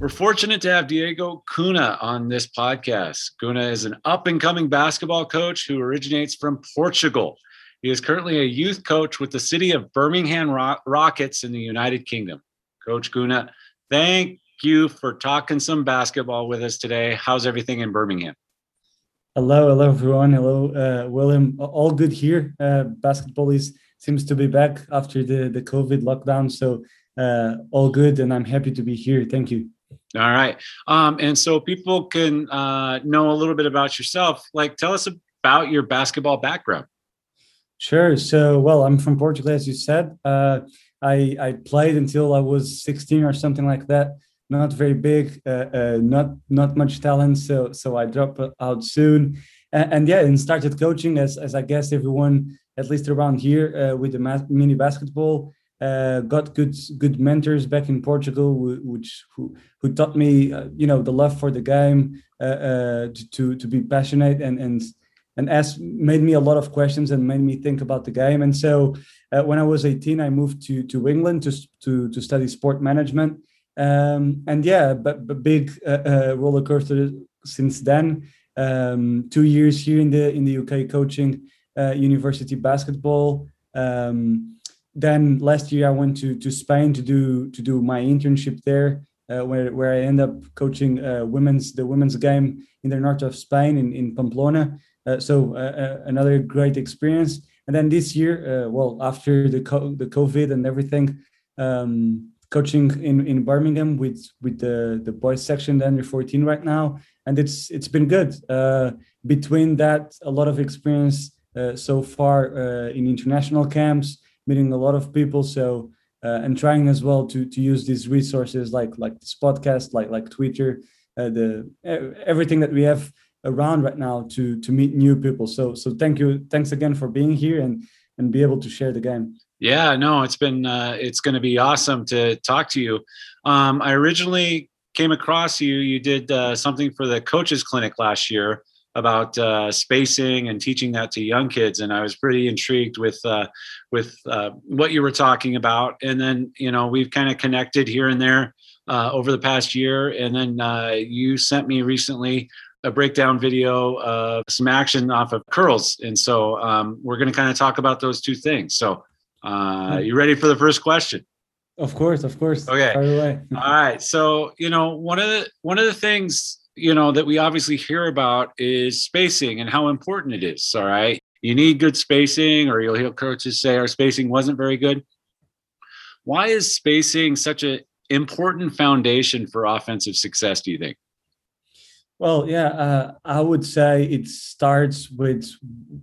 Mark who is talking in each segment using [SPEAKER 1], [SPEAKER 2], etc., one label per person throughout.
[SPEAKER 1] We're fortunate to have Diego Cunha on this podcast. Cunha is an up and coming basketball coach who originates from Portugal. He is currently a youth coach with the city of Birmingham Rockets in the United Kingdom. Coach Cunha, thank you for talking some basketball with us today. How's everything in Birmingham?
[SPEAKER 2] Hello, hello everyone. Hello, uh, William. All good here. Uh, basketball is seems to be back after the the COVID lockdown, so uh, all good, and I'm happy to be here. Thank you.
[SPEAKER 1] All right. Um, and so people can uh, know a little bit about yourself. Like, tell us about your basketball background.
[SPEAKER 2] Sure. So, well, I'm from Portugal, as you said. Uh, I, I played until I was 16 or something like that. Not very big, uh, uh, not not much talent. So so I dropped out soon, and, and, yeah, and started coaching as as I guess everyone at least around here uh, with the mini basketball uh, got good good mentors back in Portugal, which who who taught me, uh, you know, the love for the game, uh, uh, to to be passionate and and and asked made me a lot of questions and made me think about the game. And so, uh, when I was 18, I moved to to England to to to study sport management. Um, and yeah, but, but big uh, roller coaster since then. Um, two years here in the in the UK coaching university basketball. Um, then last year I went to to Spain to do to do my internship there, uh, where where I end up coaching uh, women's the women's game in the north of Spain in in Pamplona. Uh, so uh, uh, another great experience. And then this year, uh, well, after the co- the COVID and everything, um, coaching in in Birmingham with with the the boys section, the under 14 right now, and it's it's been good. between that, a lot of experience so far in international camps meeting a lot of people. So uh, and trying as well to to use these resources like like this podcast, like like Twitter, uh, the everything that we have around right now to to meet new people. So so thank you, thanks again for being here and and be able to share the game.
[SPEAKER 1] Yeah, no, it's been uh, it's going to be awesome to talk to you. Um, I originally came across you. You did uh, something for the coaches clinic last year about uh, spacing and teaching that to young kids, and I was pretty intrigued with uh, with uh, what you were talking about. And then you know we've kind of connected here and there uh, over the past year, and then uh, you sent me recently a breakdown video of some action off of curls, and so um, we're going to kind of talk about those two things. So, uh, hmm. you ready for the first question?
[SPEAKER 2] Of course, of course.
[SPEAKER 1] Okay. All right. So you know one of the one of the things you know that we obviously hear about is spacing and how important it is all right? You need good spacing or you'll hear coaches say our spacing wasn't very good. Why is spacing such an important foundation for offensive success do you think?
[SPEAKER 2] Well yeah uh, i would say it starts with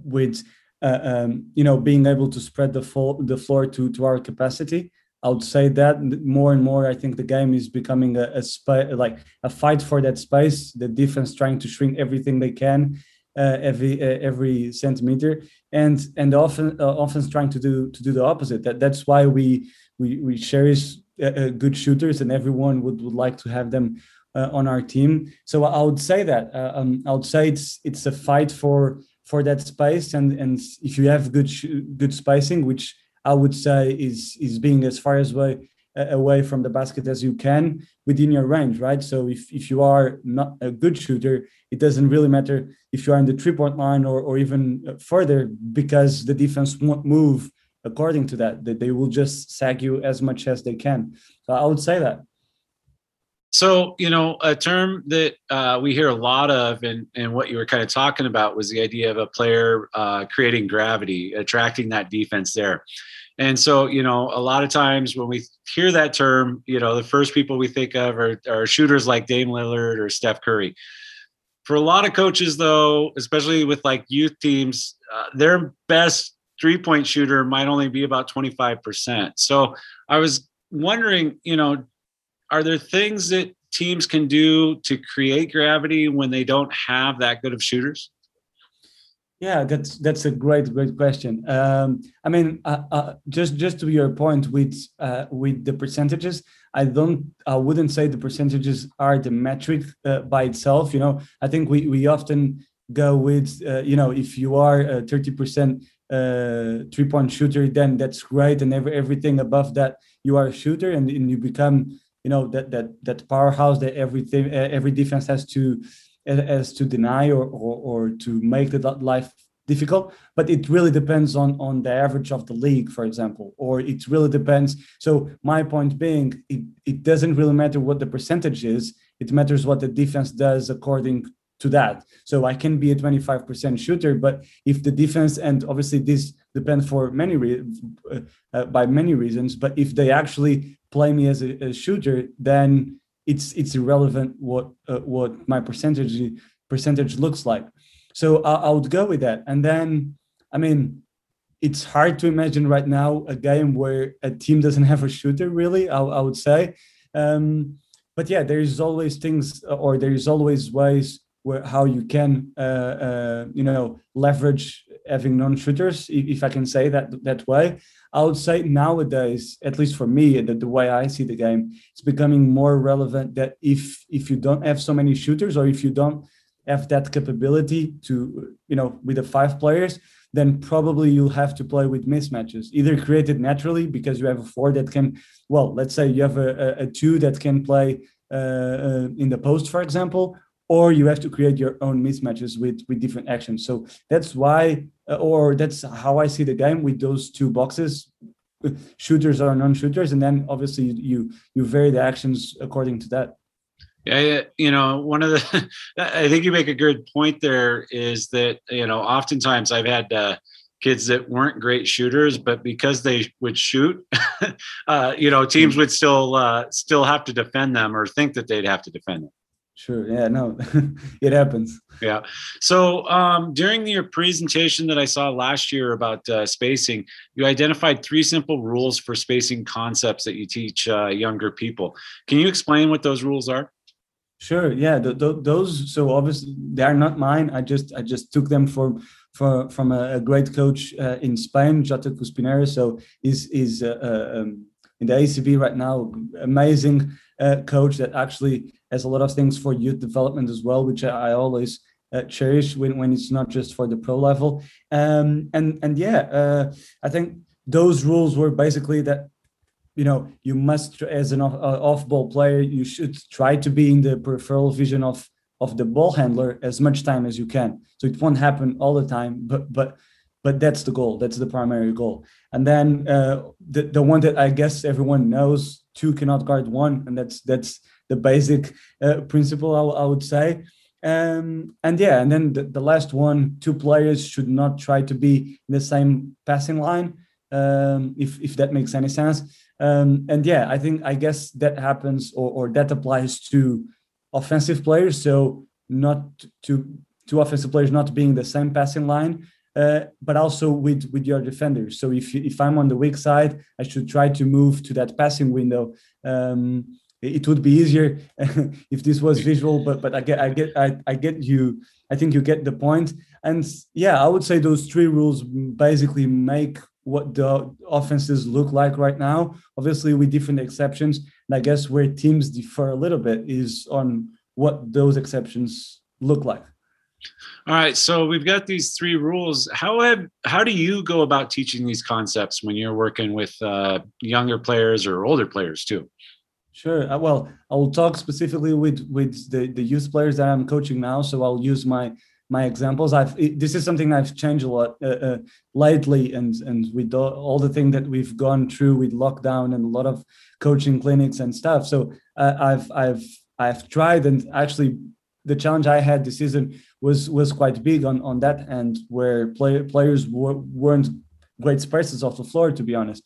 [SPEAKER 2] with uh, um, you know being able to spread the, the floor to to our capacity I would say that more and more, I think the game is becoming a, a sp- like a fight for that space. The defense trying to shrink everything they can, uh, every uh, every centimeter, and and often uh, offense trying to do to do the opposite. That that's why we we we cherish uh, uh, good shooters, and everyone would would like to have them uh, on our team. So I would say that um, I would say it's it's a fight for for that space, and and if you have good sh- good spacing, which I would say is is being as far as way away from the basket as you can within your range, right? So if, if you are not a good shooter, it doesn't really matter if you are in the three point line or, or even further because the defense won't move according to that. That they will just sag you as much as they can. So I would say that.
[SPEAKER 1] So, you know, a term that uh, we hear a lot of, and, and what you were kind of talking about was the idea of a player uh, creating gravity, attracting that defense there. And so, you know, a lot of times when we hear that term, you know, the first people we think of are, are shooters like Dame Lillard or Steph Curry. For a lot of coaches, though, especially with like youth teams, uh, their best three point shooter might only be about 25%. So I was wondering, you know, are there things that teams can do to create gravity when they don't have that good of shooters?
[SPEAKER 2] Yeah, that's that's a great great question. Um, I mean, uh, uh, just just to your point with uh, with the percentages, I don't I wouldn't say the percentages are the metric uh, by itself. You know, I think we we often go with uh, you know if you are a thirty percent uh, three point shooter, then that's great, and every, everything above that you are a shooter, and, and you become you know that that that powerhouse that everything every defense has to has to deny or or, or to make the life difficult. But it really depends on on the average of the league for example or it really depends. So my point being it, it doesn't really matter what the percentage is. It matters what the defense does according to that. So i can be a 25% shooter but if the defense and obviously this depends for many re- uh, by many reasons but if they actually play me as a, a shooter then it's it's irrelevant what uh, what my percentage percentage looks like so I, I would go with that. And then, I mean, it's hard to imagine right now a game where a team doesn't have a shooter. Really, I, I would say. Um, but yeah, there is always things, or there is always ways where how you can, uh, uh, you know, leverage having non-shooters, if, I can say that that way. I would say nowadays, at least for me, the, the way I see the game, it's becoming more relevant that if if you don't have so many shooters, or if you don't have that capability to, you know, with the five players, then probably you'll have to play with mismatches, either created naturally because you have a four that can, well, let's say you have a, a, two that can play uh, uh, in the post, for example, or you have to create your own mismatches with with different actions. So that's why, or that's how I see the game with those two boxes, shooters or non-shooters, and then obviously you you vary the actions according to that.
[SPEAKER 1] Yeah, you know, one of the, I think you make a good point there is that, you know, oftentimes I've had uh, kids that weren't great shooters, but because they would shoot, uh, you know, teams mm. would still, uh, still have to defend them or think that they'd have to defend them.
[SPEAKER 2] Sure. Yeah, no, it happens.
[SPEAKER 1] Yeah. So um, during your presentation that I saw last year about uh, spacing, you identified three simple rules for spacing concepts that you teach uh, younger people. Can you explain what those rules are?
[SPEAKER 2] Sure. Yeah. The, the, those. So obviously they are not mine. I just I just took them from from from a, great coach uh, in Spain, Jota Cuspinera. So he's is uh, uh, um, in the ACB right now. Amazing uh, coach that actually has a lot of things for youth development as well, which I, I always uh, cherish when, when it's not just for the pro level. Um, and and yeah, uh, I think those rules were basically that you know you must as an off, ball player you should try to be in the peripheral vision of of the ball handler as much time as you can so it won't happen all the time but but but that's the goal that's the primary goal. And then uh, the, the one that i guess everyone knows two cannot guard one and that's that's the basic uh, principle I, would say. Um, and yeah and then the, the last one two players should not try to be in the same passing line um, if if that makes any sense. Um, and yeah, I think I guess that happens or, or that applies to offensive players. So not to to offensive players not being the same passing line, uh, but also with with your defenders. So if if I'm on the weak side, I should try to move to that passing window. Um, it would be easier if this was visual, but but I get I get I, I get you. I think you get the point. And yeah, I would say those three rules basically make what the offenses look like right now. Obviously, with different exceptions. And I guess where teams differ a little bit is on what those exceptions look like.
[SPEAKER 1] All right, so we've got these three rules. How have how do you go about teaching these concepts when you're working with uh, younger players or older players too?
[SPEAKER 2] Sure. Uh, well, I will talk specifically with with the the youth players that I'm coaching now. So I'll use my my examples i've this is something i've changed a lot uh, uh, lately and and with all, all the thing that we've gone through with lockdown and a lot of coaching clinics and stuff so uh, i've i've i've tried and actually the challenge i had this season was was quite big on on that end where play, players were, weren't great spaces off the floor to be honest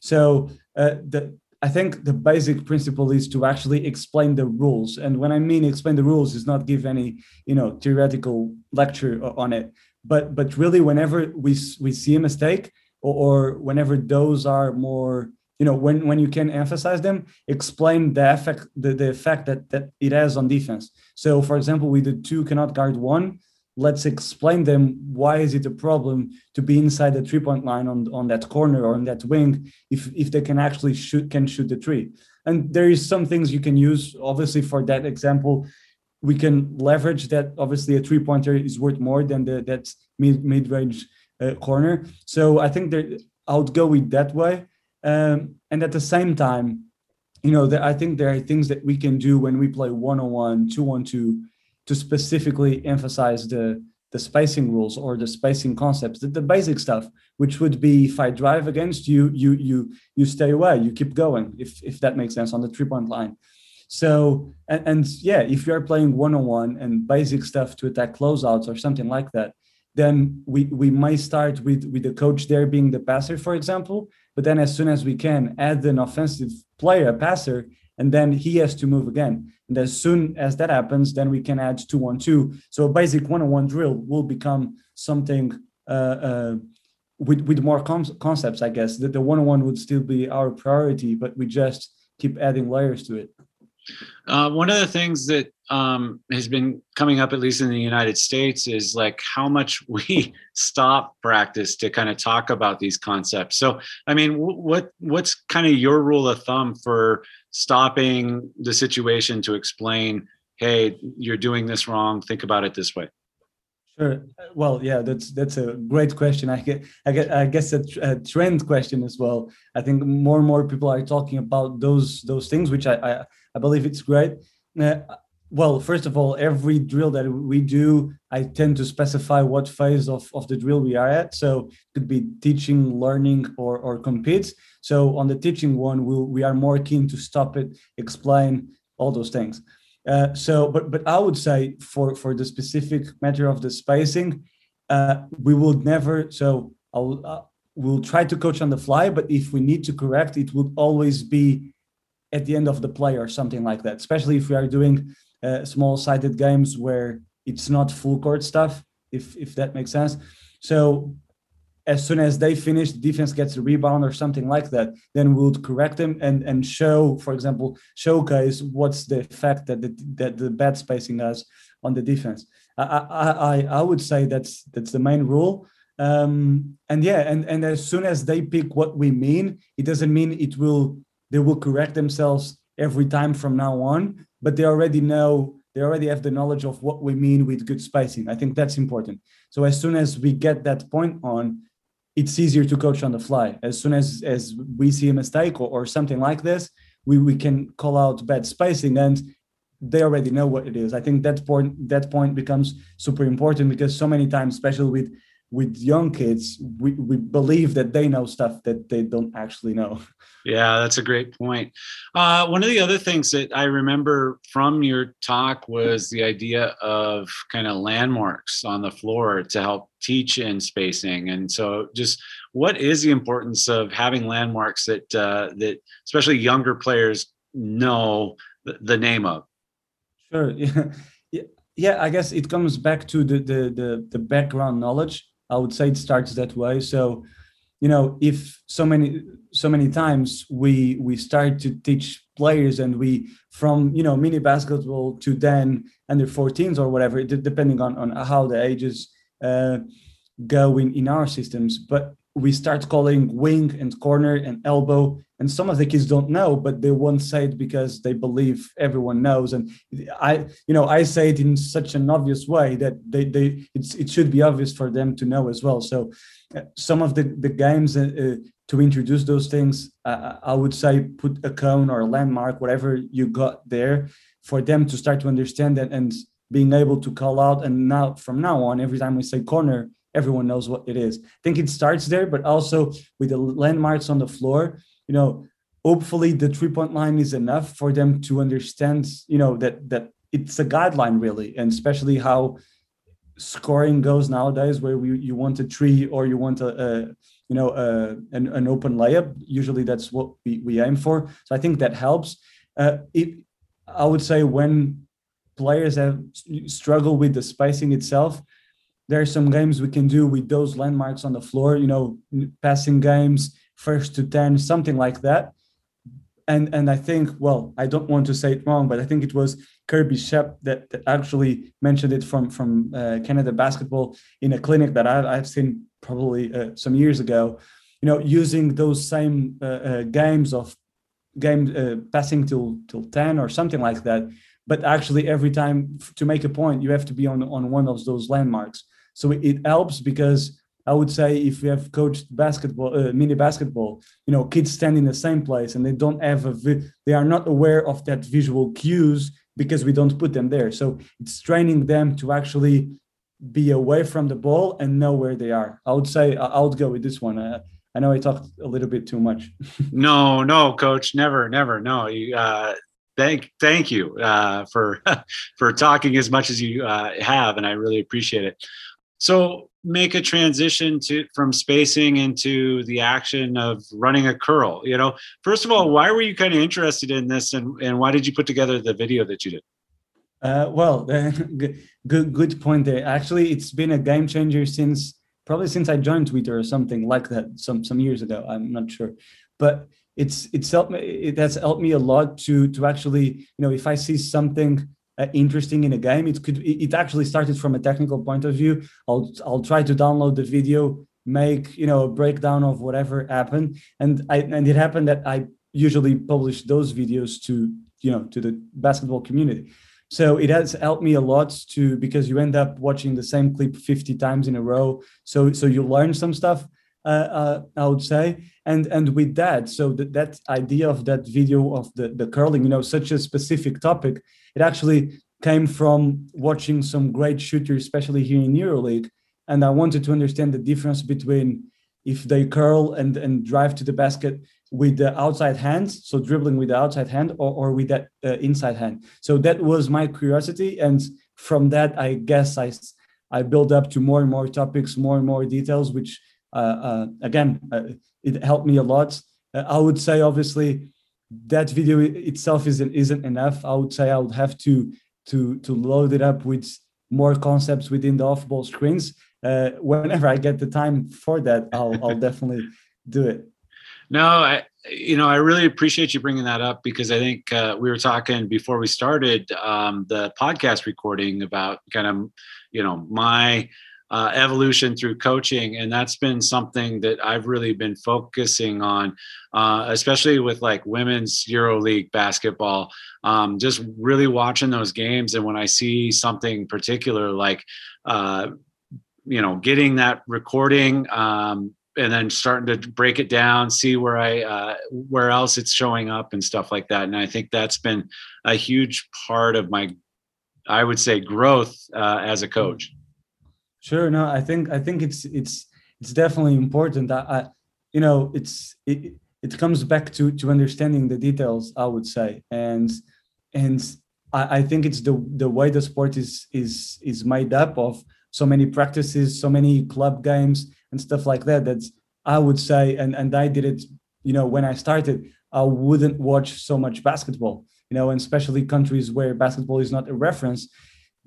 [SPEAKER 2] so uh, the I think the basic principle is to actually explain the rules. And when I mean explain the rules, is not give any, you know, theoretical lecture on it, but but really whenever we we see a mistake or, or whenever those are more, you know, when when you can emphasize them, explain the effect the, the effect that that it has on defense. So for example, we did two cannot guard one, let's explain them why is it a problem to be inside the three point line on, on that corner or on that wing if if they can actually shoot can shoot the three. And there is some things you can use obviously for that example. We can leverage that obviously a three pointer is worth more than the that mid mid range uh, corner. So i think that i would go with that way um, and at the same time you know, I think there are things that we can do when we play one on one, two on two, to specifically emphasize the the spacing rules or the spacing concepts, the, the basic stuff, which would be if I drive against you, you you you stay away, you keep going, if if that makes sense on the three point line. So and, and yeah, if you are playing one on one and basic stuff to attack closeouts or something like that, then we we might start with with the coach there being the passer, for example. But then as soon as we can add an offensive player, a passer, and then he has to move again. And as soon as that happens, then we can add two one two. So a basic one on one drill will become something uh, uh, with with more com- concepts, I guess. That the one on one would still be our priority, but we just keep adding layers to it.
[SPEAKER 1] Uh, one of the things that um, has been coming up, at least in the United States, is like how much we stop practice to kind of talk about these concepts. So, I mean, what what's kind of your rule of thumb for stopping the situation to explain, "Hey, you're doing this wrong. Think about it this way."
[SPEAKER 2] Sure. Well, yeah, that's that's a great question. I get, I get, I guess a, a, trend question as well. I think more and more people are talking about those those things, which I I, I believe it's great. Uh, well, first of all, every drill that we do, I tend to specify what phase of, of the drill we are at. So it could be teaching, learning, or or compete. So on the teaching one, we we'll, we are more keen to stop it, explain all those things. Uh, so, but but I would say for for the specific matter of the spacing, uh, we will never. So I'll uh, we'll try to coach on the fly, but if we need to correct, it would always be at the end of the play or something like that. Especially if we are doing uh, small sided games where it's not full court stuff. If if that makes sense. So as soon as they finish, the defense gets a rebound or something like that, then we'll correct them and and show, for example, showcase what's the effect that the that the bad spacing has on the defense. I I I would say that's that's the main rule. Um, and yeah, and and as soon as they pick what we mean, it doesn't mean it will they will correct themselves every time from now on, but they already know they already have the knowledge of what we mean with good spacing. I think that's important. So as soon as we get that point on, it's easier to coach on the fly. As soon as as we see a mistake or, or something like this, we, we can call out bad spacing and they already know what it is. I think that point that point becomes super important because so many times, especially with with young kids, we, we believe that they know stuff that they don't actually know.
[SPEAKER 1] Yeah, that's a great point. Uh, one of the other things that I remember from your talk was the idea of kind of landmarks on the floor to help teach in spacing. And so, just what is the importance of having landmarks that uh, that especially younger players know the, name of?
[SPEAKER 2] Sure. Yeah. Yeah, I guess it comes back to the, the the the background knowledge I would say it starts that way. So, you know, if so many so many times we we start to teach players and we from you know mini basketball to then under 14s or whatever, depending on on how the ages uh, go in in our systems. But we start calling wing and corner and elbow and some of the kids don't know but they won't say it because they believe everyone knows. And i you know i say it in such an obvious way that they they it's it should be obvious for them to know as well. So uh, some of the the games uh, uh, to introduce those things uh, i would say put a cone or a landmark whatever you got there for them to start to understand that and being able to call out. And now from now on every time we say corner everyone knows what it is. I think it starts there, but also with the landmarks on the floor, you know, hopefully the three point line is enough for them to understand, you know, that that it's a guideline really, and especially how scoring goes nowadays, where we, you want a three or you want a, a you know a, an, an open layup. Usually that's what we, we aim for. So I think that helps. Uh, it, I would say when players have struggle with the spacing itself, there are some games we can do with those landmarks on the floor, you know, passing games, first to 10, something like that. And and I think, well, I don't want to say it wrong, but I think it was Kirby Schepp that, that actually mentioned it from from uh, Canada Basketball in a clinic that I've, I've seen probably uh, some years ago. You know, using those same uh, uh games of game uh, passing till till ten or something like that, but actually every time to make a point, you have to be on on one of those landmarks. So it helps because I would say if we have coached basketball, uh, mini basketball, you know, kids stand in the same place and they don't have a, vi- they are not aware of that visual cues because we don't put them there. So it's training them to actually be away from the ball and know where they are. I would say I would go with this one. Uh, I know I talked a little bit too much.
[SPEAKER 1] no, no, coach, never, never. No, you, uh, thank, thank you uh, for for talking as much as you uh, have, and I really appreciate it. So, make a transition to from spacing into the action of running a curl. You know, first of all, why were you kind of interested in this, and and why did you put together the video that you did?
[SPEAKER 2] Uh, well, good, good, good point there. Actually, it's been a game changer since probably since I joined Twitter or something like that some some years ago. I'm not sure, but it's it's helped me. It has helped me a lot to to actually you know if I see something uh, interesting in a game, it could it actually started from a technical point of view. I'll I'll try to download the video, make you know a breakdown of whatever happened, and I and it happened that I usually publish those videos to you know to the basketball community. So it has helped me a lot to because you end up watching the same clip 50 times in a row. So so you learn some stuff uh, uh, i would say. And and with that so that, that idea of that video of the the curling you know such a specific topic it actually came from watching some great shooters especially here in euroleague and i wanted to understand the difference between if they curl and and drive to the basket with the outside hand, so dribbling with the outside hand, or, or with that uh, inside hand. So that was my curiosity, and from that, I guess I I built up to more and more topics, more and more details, which uh, uh, again uh, it helped me a lot. Uh, I would say, obviously, that video itself isn't isn't enough. I would say I would have to to to load it up with more concepts within the off-ball screens. Uh, whenever I get the time for that, I'll I'll definitely do it.
[SPEAKER 1] No, I, you know, I really appreciate you bringing that up because I think uh, we were talking before we started um, the podcast recording about kind of, you know, my uh, evolution through coaching, and that's been something that I've really been focusing on, uh, especially with like women's EuroLeague basketball. Um, just really watching those games, and when I see something particular like, uh, you know, getting that recording. Um, and then starting to break it down, see where I uh, where else it's showing up and stuff like that. And I think that's been a huge part of my, I would say, growth uh, as a coach.
[SPEAKER 2] Sure. No, I think I think it's it's it's definitely important. I, I uh, you know, it's it it comes back to to understanding the details. I would say, and and I, I think it's the the way the sport is is is made up of so many practices, so many club games and stuff like that that's i would say and and i did it you know when i started i wouldn't watch so much basketball you know and especially countries where basketball is not a reference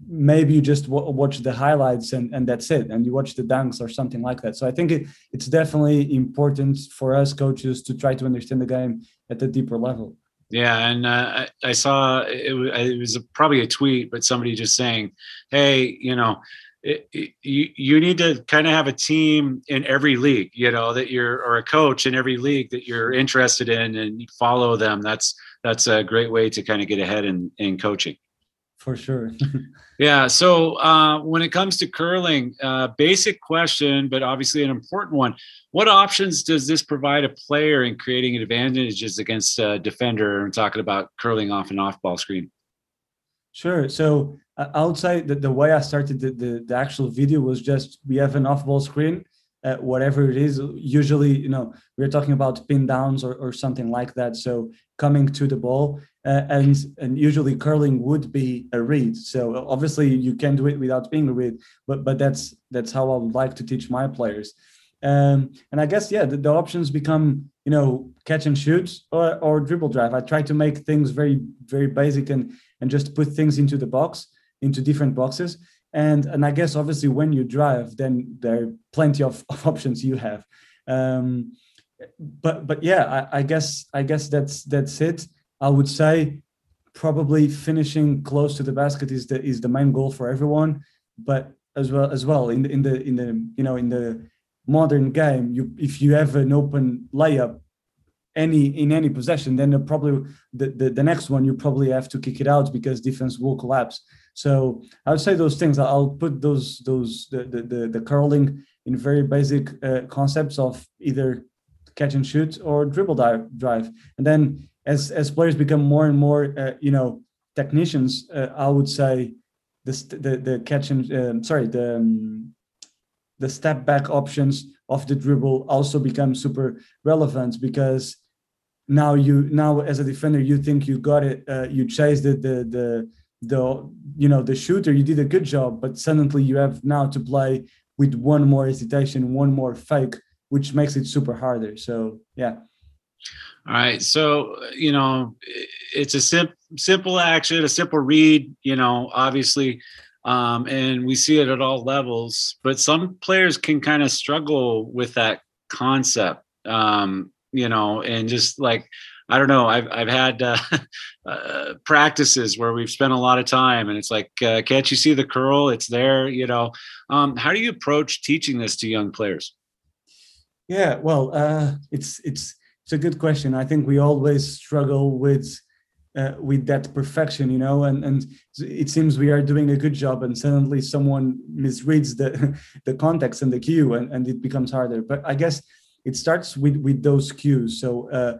[SPEAKER 2] maybe you just w- watch the highlights and and that's it and you watch the dunks or something like that so i think it, it's definitely important for us coaches to try to understand the game at a deeper level
[SPEAKER 1] yeah, and uh, I, I, saw it, it was a, probably a tweet, but somebody just saying, "Hey, you know, it, it, you, you need to kind of have a team in every league, you know, that you're, or a coach in every league that you're interested in and follow them. That's, that's a great way to kind of get ahead in, in coaching.
[SPEAKER 2] For sure.
[SPEAKER 1] yeah. So uh, when it comes to curling, uh, basic question, but obviously an important one. What options does this provide a player in creating advantages against a defender? I'm talking about curling off and off ball screen.
[SPEAKER 2] Sure. So uh, outside the, the way I started the, the, the, actual video was just we have an off ball screen, uh, whatever it is. Usually, you know, we're talking about pin downs or, or something like that. So coming to the ball, uh, and and usually curling would be a read. So obviously you can do it without being a read, but but that's that's how I would like to teach my players. Um, and I guess yeah, the, the options become you know catch and shoot or, or dribble drive. I try to make things very very basic and and just put things into the box, into different boxes. And, and I guess obviously when you drive, then there are plenty of, of options you have. Um, but but yeah, I, I guess I guess that's that's it. I would say probably finishing close to the basket is the is the main goal for everyone. But as well as well in the in the in the you know in the modern game, you if you have an open layup, any in any possession, then probably the, the, the next one you probably have to kick it out because defense will collapse. So I would say those things. I'll put those those the the, the, the curling in very basic uh, concepts of either catch and shoot or dribble dive, drive. And then as as players become more and more, uh, you know, technicians, uh, I would say the the, the catch and um, sorry the um, the step back options of the dribble also become super relevant because now you now as a defender you think you got it uh, you chased the the the the you know the shooter you did a good job but suddenly you have now to play with one more hesitation one more fake which makes it super harder. So yeah
[SPEAKER 1] all right so you know it's a sim- simple action a simple read you know obviously um, and we see it at all levels but some players can kind of struggle with that concept um, you know and just like I don't know. I've I've had uh, uh, practices where we've spent a lot of time, and it's like, uh, can't you see the curl? It's there, you know. Um, how do you approach teaching this to young players?
[SPEAKER 2] Yeah, well, uh, it's it's it's a good question. I think we always struggle with uh, with that perfection, you know, and and it seems we are doing a good job, and suddenly someone misreads the the context and the cue, and and it becomes harder. But I guess it starts with with those cues. So uh,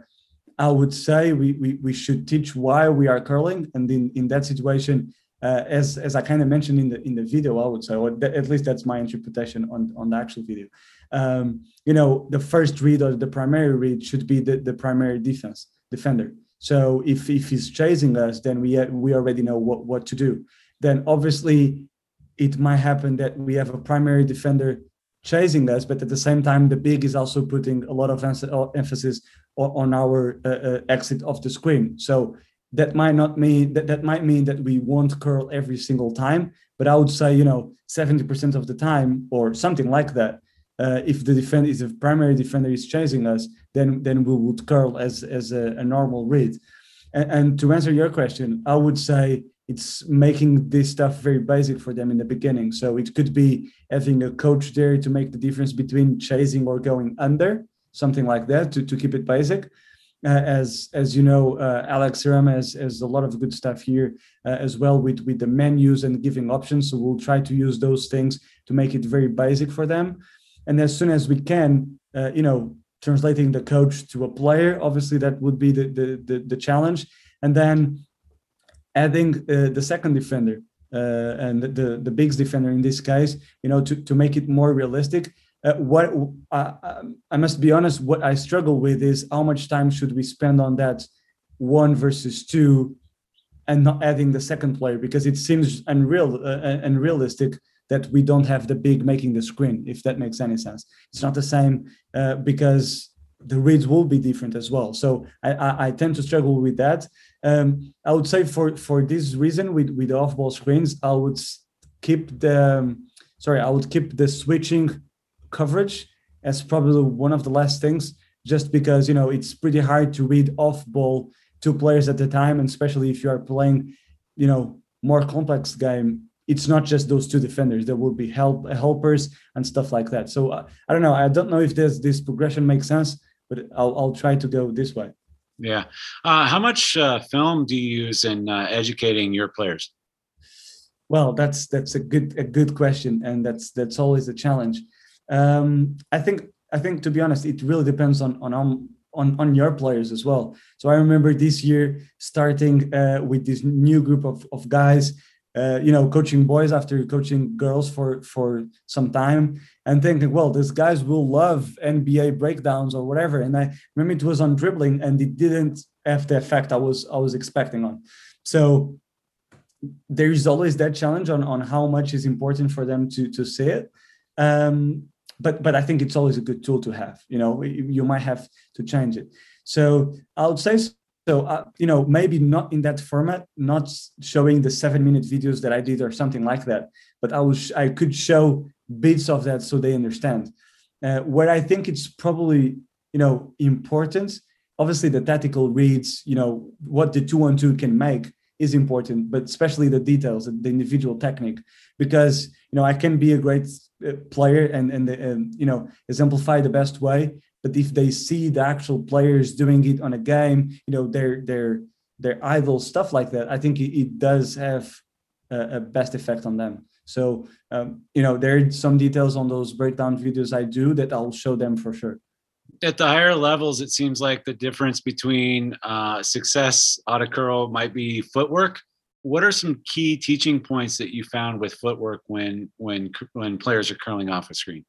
[SPEAKER 2] I would say we, we, we should teach why we are curling. And in, in that situation, uh, as, as I kind of mentioned in the, in the video, I would say, or th- at least that's my interpretation on, on the actual video. Um, you know, the first read or the primary read should be the, the primary defense defender. So if, if he's chasing us, then we, we already know what, what to do. Then obviously it might happen that we have a primary defender chasing us, but at the same time, the big is also putting a lot of emphasis on our uh, uh, exit of the screen. So that might not mean that that might mean that we won't curl every single time, but I would say you know 70% of the time or something like that. Uh, if the defender is the primary defender is chasing us, then then we would curl as as a, a normal read. And, and to answer your question, I would say it's making this stuff very basic for them in the beginning. So it could be having a coach there to make the difference between chasing or going under something like that to, to keep it basic. Uh, as as you know, uh, Alex Sarama has, has a lot of good stuff here uh, as well with with the menus and giving options. So we'll try to use those things to make it very basic for them. And as soon as we can, uh, you know, translating the coach to a player, obviously that would be the the the, the challenge. And then adding uh, the second defender uh, and the the bigs defender in this case, you know, to to make it more realistic uh, what uh, I must be honest, what I struggle with is how much time should we spend on that one versus two, and not adding the second player because it seems unreal uh, unrealistic that we don't have the big making the screen. If that makes any sense, it's not the same uh, because the reads will be different as well. So I, I, I tend to struggle with that. Um, I would say for for this reason with with off ball screens, I would keep the um, sorry, I would keep the switching coverage as probably one of the last things, just because you know it's pretty hard to read off ball two players at the time, and especially if you are playing, you know, more complex game. It's not just those two defenders. There will be help helpers and stuff like that. So uh, I don't know. I don't know if this this progression makes sense, but I'll I'll try to go this way.
[SPEAKER 1] Yeah. Uh, how much uh, film do you use in uh, educating your players?
[SPEAKER 2] Well, that's that's a good a good question, and that's that's always a challenge. Um, I think I think to be honest, it really depends on on on on your players as well. So I remember this year starting uh, with this new group of of guys. Uh, you know, coaching boys after coaching girls for for some time, and thinking, well, these guys will love NBA breakdowns or whatever. And I remember it was on dribbling, and it didn't have the effect I was I was expecting on. So there is always that challenge on on how much is important for them to to see it. Um, but but I think it's always a good tool to have. You know, you might have to change it. So I would say so. Uh, you know, maybe not in that format, not showing the seven minute videos that I did or something like that. But I was I could show bits of that so they understand. Uh, where I think it's probably you know important. Obviously, the tactical reads. You know what the two on two can make is important, but especially the details, the individual technique, because you know I can be a great uh, player and and, um, you know exemplify the best way, but if they see the actual players doing it on a game, you know their their their idol stuff like that, I think it, it does have a, a best effect on them. So um, you know there are some details on those breakdown videos I do that I'll show them for sure.
[SPEAKER 1] At the higher levels, it seems like the difference between uh, success auto curl might be footwork. What are some key teaching points that you found with footwork when when when players are curling off a screen?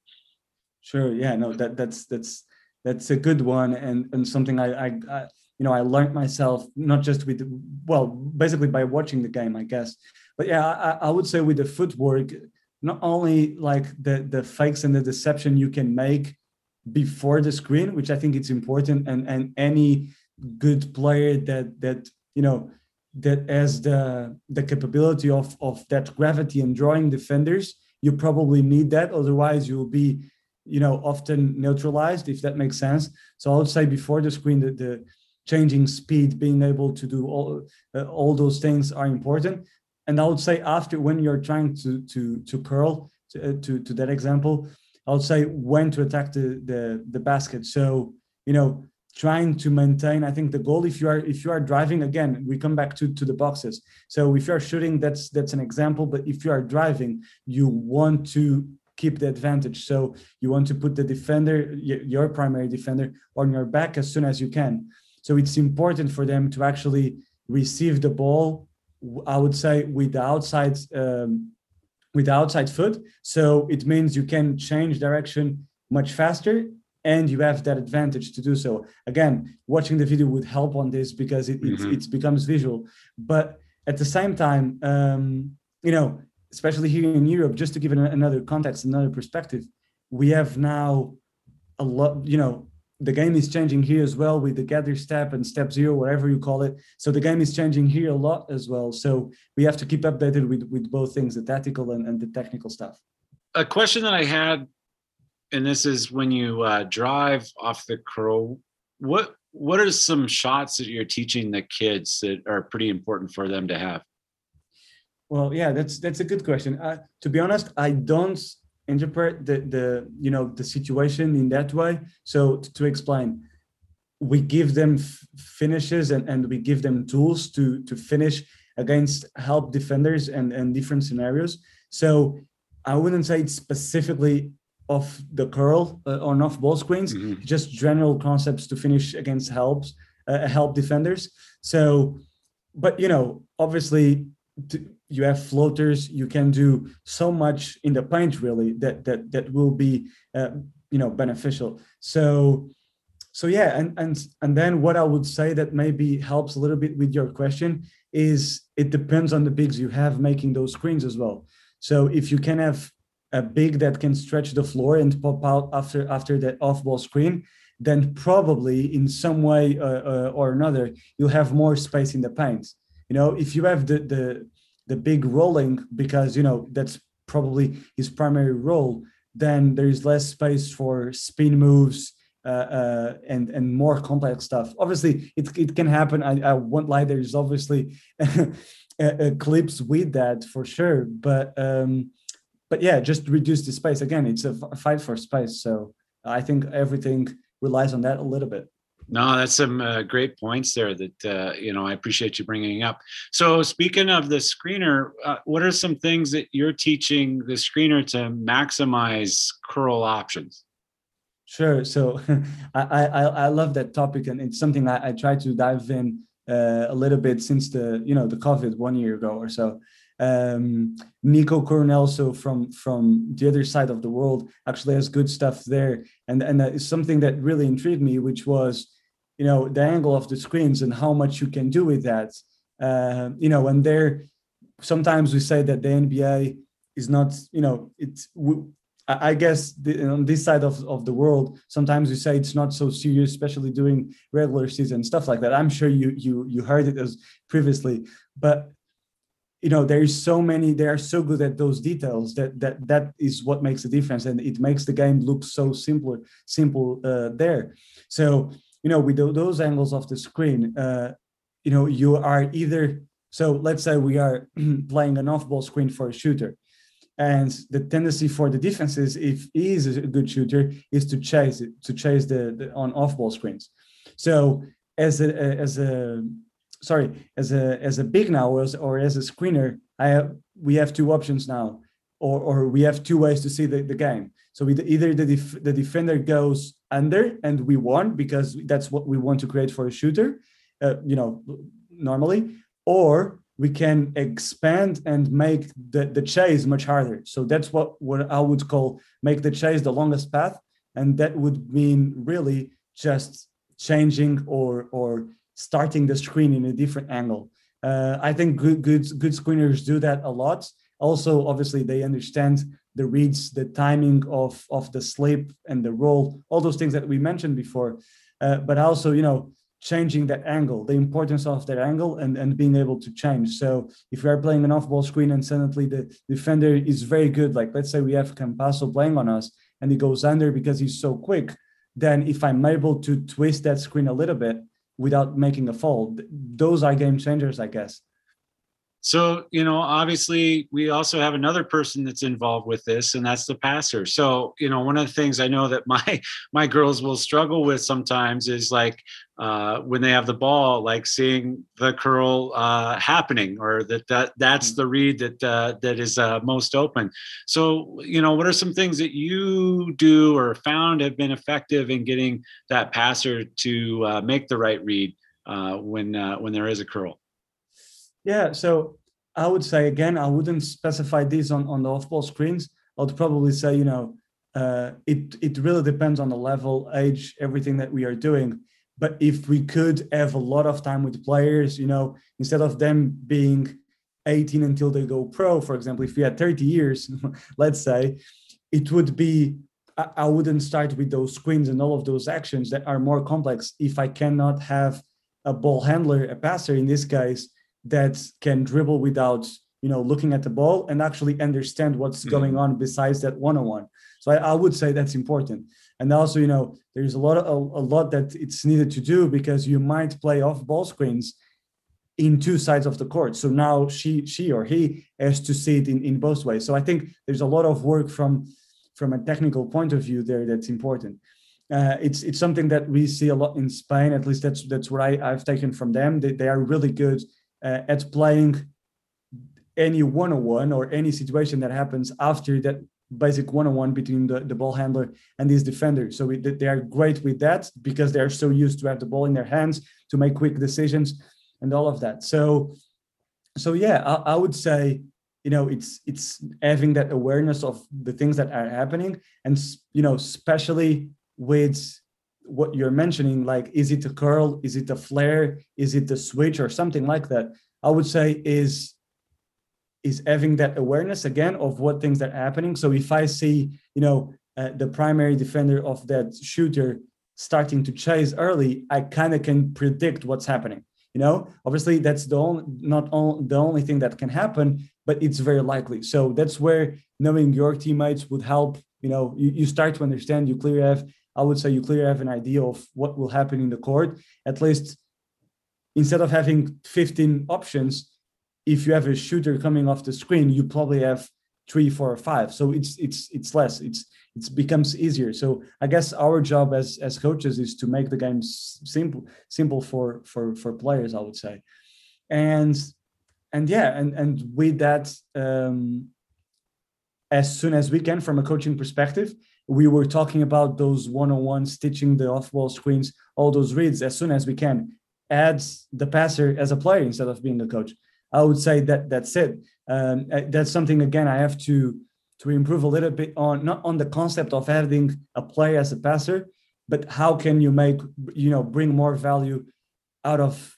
[SPEAKER 2] Sure. Yeah. No. That that's that's that's a good one and and something I, I, I you know I learned myself not just with well basically by watching the game I guess. But yeah I, I would say with the footwork not only like the the fakes and the deception you can make before the screen which I think it's important and and any good player that that you know that has the the capability of of that gravity and drawing defenders you probably need that. Otherwise you'll be you know often neutralized if that makes sense. So i would say before the screen the, the changing speed being able to do all uh, all those things are important. And i would say after when you're trying to to to curl to, uh, to, to that example i would say when to attack the the, the basket. So you know trying to maintain i think the goal if you are if you are driving again we come back to to the boxes. So if you are shooting that's that's an example but if you are driving you want to keep the advantage. So you want to put the defender, your primary defender, on your back as soon as you can. So it's important for them to actually receive the ball. I would say with the outside um, with the outside foot. So it means you can change direction much faster and you have that advantage to do so. Again, watching the video would help on this because it, mm-hmm. it, it becomes visual. But at the same time, um, you know, especially here in Europe, just to give it another context, another perspective, we have now a lot, you know, the game is changing here as well with the gather step and step zero, whatever you call it. So the game is changing here a lot as well. So we have to keep updated with, with both things, the tactical and, and the technical stuff.
[SPEAKER 1] A question that I had, and this is when you uh, drive off the curl, what what are some shots that you're teaching the kids that are pretty important for them to have?
[SPEAKER 2] Well, yeah, that's that's a good question. Uh, to be honest, I don't interpret the the you know the situation in that way. So to, to explain, we give them f- finishes and, and we give them tools to to finish against help defenders and and different scenarios. So I wouldn't say it's specifically of the curl uh, on off ball screens, mm-hmm. just general concepts to finish against helps uh, help defenders. So, but you know, obviously. You have floaters you can do so much in the paint really that that that will be uh, you know beneficial. So so yeah and and and then what i would say that maybe helps a little bit with your question is it depends on the bigs you have making those screens as well. So if you can have a big that can stretch the floor and pop out after after that off ball screen then probably in some way uh, uh, or another you'll have more space in the paint you know if you have the the the big rolling because you know that's probably his primary role then there's less space for spin moves uh, uh, and and more complex stuff. Obviously it, it can happen. I, I won't lie there's obviously clips with that for sure but um but yeah just reduce the space. Again it's a fight for space so i think everything relies on that a little bit
[SPEAKER 1] no, that's some uh, great points there that uh, you know I appreciate you bringing up. So speaking of the screener, uh, what are some things that you're teaching the screener to maximize curl options?
[SPEAKER 2] Sure. So I, I I love that topic, and it's something I, I try to dive in uh, a little bit since the you know the COVID one year ago or so. Um, Nico Coronel, so from from the other side of the world, actually has good stuff there, and and is something that really intrigued me, which was you know the angle of the screens and how much you can do with that. Uh, you know and there sometimes we say that the nba is not you know it's i guess the, on this side of, of the world sometimes we say it's not so serious especially during regular season stuff like that. I'm sure you you you heard it as previously but you know there is so many they are so good at those details that that that is what makes the difference and it makes the game look so simpler simple uh, there. So you know with those angles of the screen uh, you know you are either so let's say we are playing an off-ball screen for a shooter and the tendency for the defenses if he is a good shooter is to chase it to chase the, the on off-ball screens so as a as a sorry as a as a big now or as a screener i have, we have two options now, or or we have two ways to see the, the game. So either the def, the defender goes under and we won because that's what we want to create for a shooter, uh, you know, normally, or we can expand and make the, the chase much harder. So that's what, what I would call make the chase the longest path. And that would mean really just changing or or starting the screen in a different angle. Uh, I think good, good good screeners do that a lot. Also, obviously, they understand the reads, the timing of of the slip and the roll, all those things that we mentioned before. Uh, but also, you know, changing that angle, the importance of that angle, and and being able to change. So if we are playing an off-ball screen and suddenly the defender is very good, like let's say we have Campazzo playing on us, and he goes under because he's so quick, then if I'm able to twist that screen a little bit without making a fall, those are game changers, I guess.
[SPEAKER 1] So, you know, obviously, we also have another person that's involved with this, and that's the passer. So, you know, one of the things I know that my my girls will struggle with sometimes is like uh, when they have the ball, like seeing the curl uh, happening, or that that that's the read that uh, that is uh, most open. So, you know, what are some things that you do or found have been effective in getting that passer to uh, make the right read uh, when when there is a curl?
[SPEAKER 2] Yeah, so I would say again, I wouldn't specify this on, on the off-ball screens. I would probably say, you know, uh, it it really depends on the level, age, everything that we are doing. But if we could have a lot of time with players, you know, instead of them being 18 until they go pro, for example, if we had 30 years, let's say, it would be I wouldn't start with those screens and all of those actions that are more complex if I cannot have a ball handler, a passer in this case, that can dribble without you know looking at the ball and actually understand what's mm-hmm. going on besides that one-on-one so I, I, would say that's important and also you know there's a lot of, a, a lot that it's needed to do because you might play off ball screens in two sides of the court so now she she or he has to see it in, in both ways so i think there's a lot of work from from a technical point of view there that's important uh, it's it's something that we see a lot in Spain. At least that's that's what I, I've taken from them. They, they are really good uh, at playing any one-on-one or any situation that happens after that basic one-on-one between the, the ball handler and these defenders. So we, they are great with that because they are so used to have the ball in their hands to make quick decisions and all of that. So, so yeah, I, I would say, you know, it's it's having that awareness of the things that are happening, and you know, especially with what you're mentioning, like is it a curl, is it a flare, is it the switch or something like that, I would say is is having that awareness again of what things are happening. So if I see, you know, uh, the primary defender of that shooter starting to chase early, I kind of can predict what's happening. You know, obviously that's the only not all, the only thing that can happen, but it's very likely. So that's where knowing your teammates would help. You know, you, you start to understand. You clearly have I would say you clearly have an idea of what will happen in the court. At least instead of having 15 options, if you have a shooter coming off the screen, you probably have three, four, or five. So it's it's it's less. It's it becomes easier. So I guess our job as as coaches is to make the game simple simple for for for players. I would say, and and yeah, and and with that, um, as soon as we can from a coaching perspective, we were talking about those one-on-one stitching the off-ball screens, all those reads as soon as we can. Adds the passer as a player instead of being the coach. I would say that that's it. Um, that's something again I have to to improve a little bit on not on the concept of having a player as a passer, but how can you make you know bring more value out of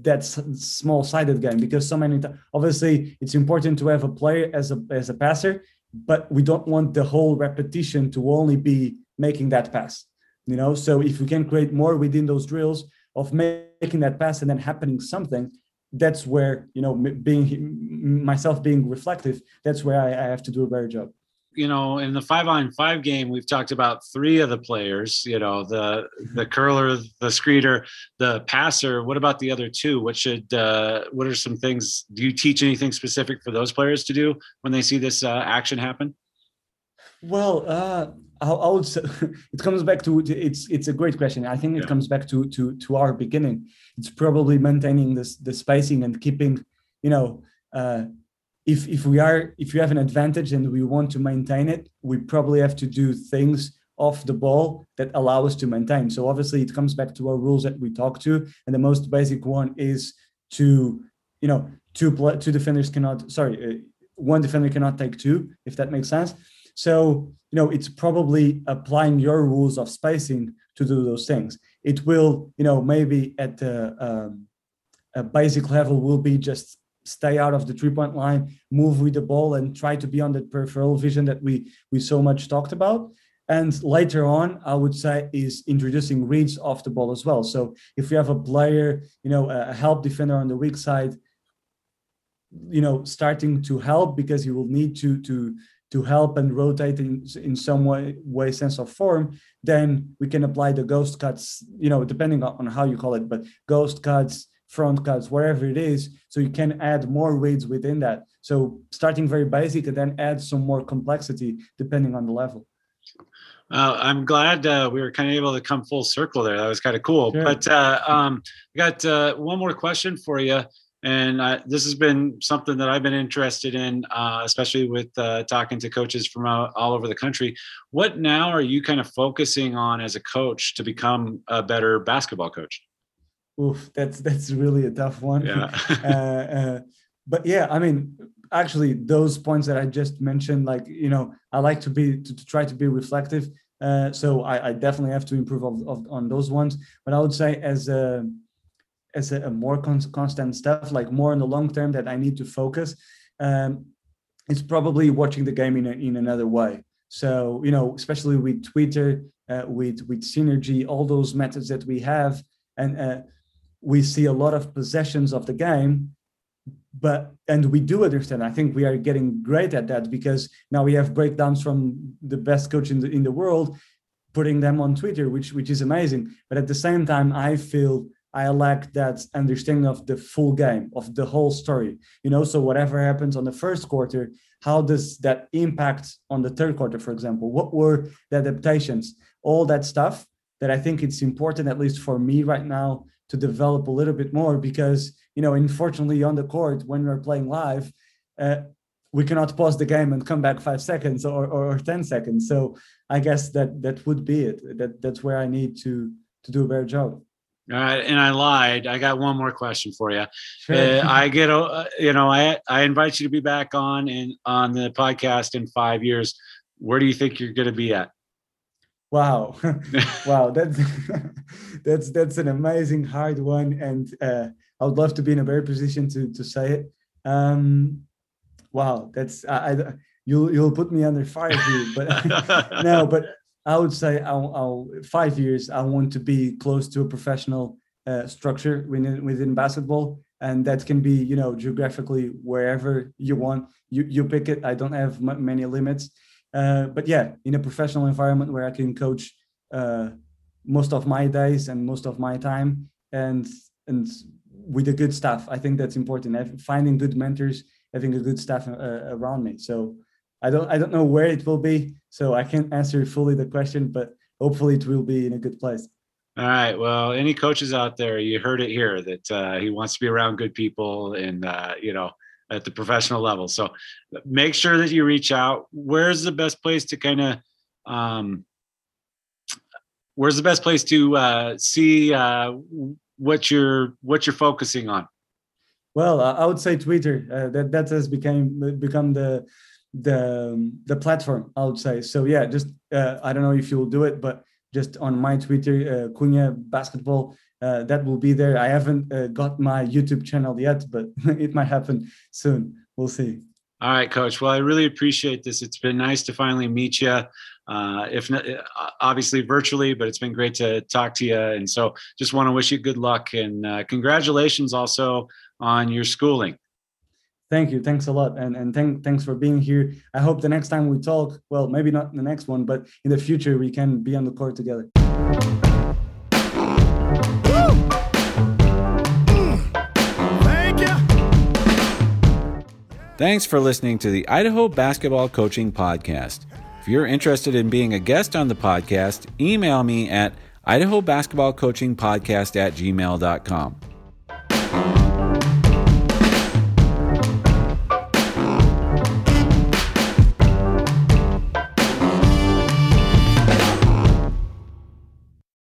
[SPEAKER 2] that small-sided game because so many times obviously it's important to have a player as a as a passer but we don't want the whole repetition to only be making that pass you know? So if we can create more within those drills of making that pass and then happening something that's where you know being myself being reflective that's where I, I have to do a better job
[SPEAKER 1] you know, in the five on five game, we've talked about three of the players, you know, the the curler, the screener, the passer. What about the other two? What should uh, what are some things do you teach anything specific for those players to do when they see this uh, action happen?
[SPEAKER 2] Well, uh, I, I would say it comes back to it's it's a great question. I think it yeah. comes back to to to our beginning. It's probably maintaining this the spacing and keeping, you know, uh, if if we are if you have an advantage and we want to maintain it, we probably have to do things off the ball that allow us to maintain. So obviously it comes back to our rules that we talk to, and the most basic one is to you know two two defenders cannot sorry uh, one defender cannot take two if that makes sense. So you know it's probably applying your rules of spacing to do those things. It will you know maybe at the um, a basic level will be just stay out of the three point line, move with the ball, and try to be on that peripheral vision that we we so much talked about. And later on, I would say is introducing reads off the ball as well. So if you have a player, you know, a help defender on the weak side, you know, starting to help because you will need to to to help and rotate in, in some way, way sense of form, then we can apply the ghost cuts, you know, depending on how you call it, but ghost cuts, front cuts, wherever it is. So you can add more weights within that. So starting very basic and then add some more complexity depending on the level.
[SPEAKER 1] Uh, I'm glad uh, we were kind of able to come full circle there. That was kind of cool. Sure. But uh, um, I got uh, one more question for you. And this has been something that I've been interested in, uh, especially with uh, talking to coaches from all over the country. What now are you kind of focusing on as a coach to become a better basketball coach?
[SPEAKER 2] Oof, that's that's really a tough one.
[SPEAKER 1] Yeah.
[SPEAKER 2] uh, uh, but yeah, I mean, actually, those points that I just mentioned, like you know, I like to be to, to try to be reflective. Uh, so I, I, definitely have to improve of, of, on those ones. But I would say as a as a, a more con- constant stuff, like more in the long term, that I need to focus. Um, it's probably watching the game in a, in another way. So you know, especially with Twitter, uh, with with synergy, all those methods that we have, and uh, we see a lot of possessions of the game but and we do understand. I think we are getting great at that because now we have breakdowns from the best coach in the in the world putting them on twitter which which is amazing. But at the same time i feel i lack that understanding of the full game of the whole story. You know so whatever happens on the first quarter how does that impact on the third quarter for example? What were the adaptations? All that stuff that i think it's important at least for me right now to develop a little bit more because you know unfortunately on the court when we're playing live uh, we cannot pause the game and come back five seconds or, or, or 10 seconds so i guess that that would be it that that's where i need to to do a better job
[SPEAKER 1] all right, and I lied. I got one more question for you. Sure. Uh, I get, uh, you know, I I invite you to be back on and on the podcast in five years. Where do you think you're going to be at?
[SPEAKER 2] Wow, wow, that's that's that's an amazing hard one, and uh, I would love to be in a better position to to say it. Um, wow, that's I, I you'll you'll put me under fire here, but no, but I would say I'll, I'll five years. I want to be close to a professional uh, structure within within basketball, and that can be you know geographically wherever you want. You you pick it. I don't have m- many limits uh, but yeah, in a professional environment where I can coach uh, most of my days and most of my time, and and with a good staff, I think that's important. Finding good mentors, having a good staff uh, around me. So I don't I don't know where it will be, so I can't answer fully the question, but hopefully it will be in a good place.
[SPEAKER 1] All right. Well, any coaches out there, you heard it here that uh, he wants to be around good people, and uh, you know at the professional level. So make sure that you reach out. Where's the best place to kind of um, where's the best place to uh, see uh, what you're what you're focusing on?
[SPEAKER 2] Well, I would say Twitter. Uh, that that has become become the the the platform. I would say so. Yeah, just uh, I don't know if you'll do it, but just on my Twitter, uh, Cunha Basketball uh, that will be there. I haven't uh, got my YouTube channel yet, but it might happen soon. We'll see.
[SPEAKER 1] All right, Coach. Well, I really appreciate this. It's been nice to finally meet you. Uh, if not, uh, obviously virtually, but it's been great to talk to you. And so, just want to wish you good luck and uh, congratulations also on your schooling.
[SPEAKER 2] Thank you. Thanks a lot. And, and thank, thanks for being here. I hope the next time we talk, well, maybe not the next one, but in the future, we can be on the court together.
[SPEAKER 1] Thanks for listening to the Idaho Basketball Coaching Podcast. If you're interested in being a guest on the podcast, email me at idaho basketball coaching podcast at gmail.com.